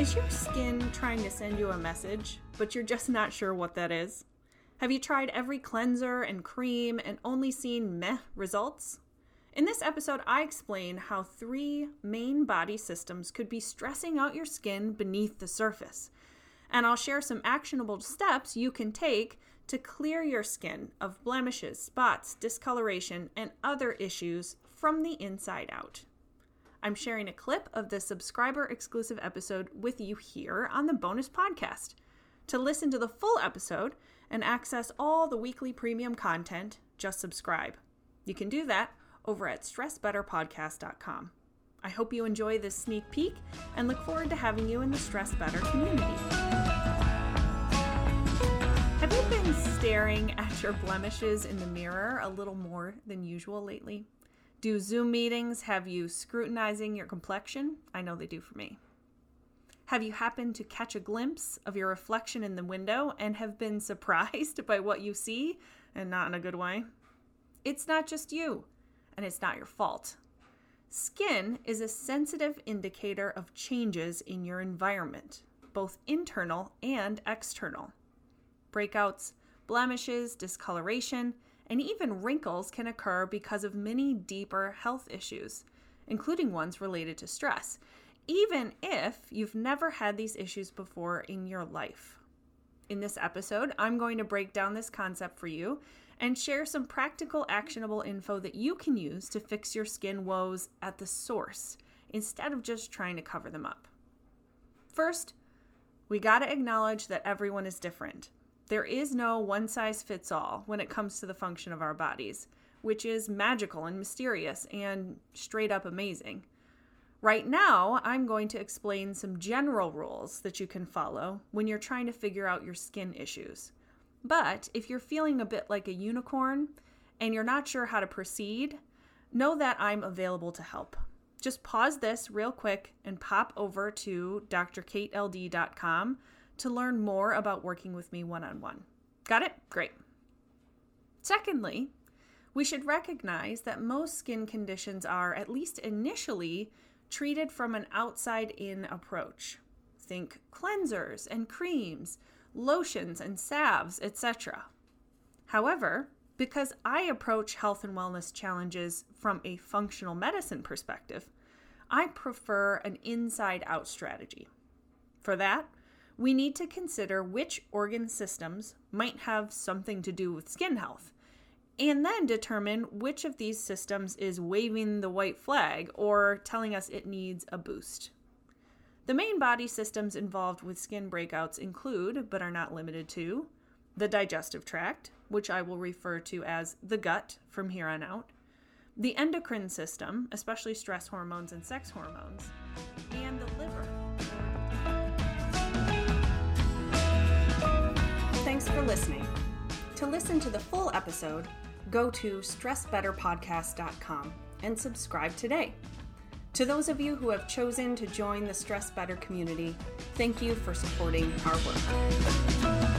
Is your skin trying to send you a message, but you're just not sure what that is? Have you tried every cleanser and cream and only seen meh results? In this episode, I explain how three main body systems could be stressing out your skin beneath the surface. And I'll share some actionable steps you can take to clear your skin of blemishes, spots, discoloration, and other issues from the inside out. I'm sharing a clip of the subscriber exclusive episode with you here on the bonus podcast. To listen to the full episode and access all the weekly premium content, just subscribe. You can do that over at stressbetterpodcast.com. I hope you enjoy this sneak peek and look forward to having you in the Stress Better community. Have you been staring at your blemishes in the mirror a little more than usual lately? Do Zoom meetings have you scrutinizing your complexion? I know they do for me. Have you happened to catch a glimpse of your reflection in the window and have been surprised by what you see, and not in a good way? It's not just you, and it's not your fault. Skin is a sensitive indicator of changes in your environment, both internal and external. Breakouts, blemishes, discoloration, and even wrinkles can occur because of many deeper health issues, including ones related to stress, even if you've never had these issues before in your life. In this episode, I'm going to break down this concept for you and share some practical, actionable info that you can use to fix your skin woes at the source instead of just trying to cover them up. First, we got to acknowledge that everyone is different. There is no one size fits all when it comes to the function of our bodies, which is magical and mysterious and straight up amazing. Right now, I'm going to explain some general rules that you can follow when you're trying to figure out your skin issues. But if you're feeling a bit like a unicorn and you're not sure how to proceed, know that I'm available to help. Just pause this real quick and pop over to drkateld.com to learn more about working with me one on one. Got it? Great. Secondly, we should recognize that most skin conditions are, at least initially, treated from an outside in approach. Think cleansers and creams, lotions and salves, etc. However, because I approach health and wellness challenges from a functional medicine perspective, I prefer an inside out strategy. For that, we need to consider which organ systems might have something to do with skin health, and then determine which of these systems is waving the white flag or telling us it needs a boost. The main body systems involved with skin breakouts include, but are not limited to, the digestive tract, which I will refer to as the gut from here on out, the endocrine system, especially stress hormones and sex hormones, and the liver. For listening. To listen to the full episode, go to stressbetterpodcast.com and subscribe today. To those of you who have chosen to join the Stress Better community, thank you for supporting our work.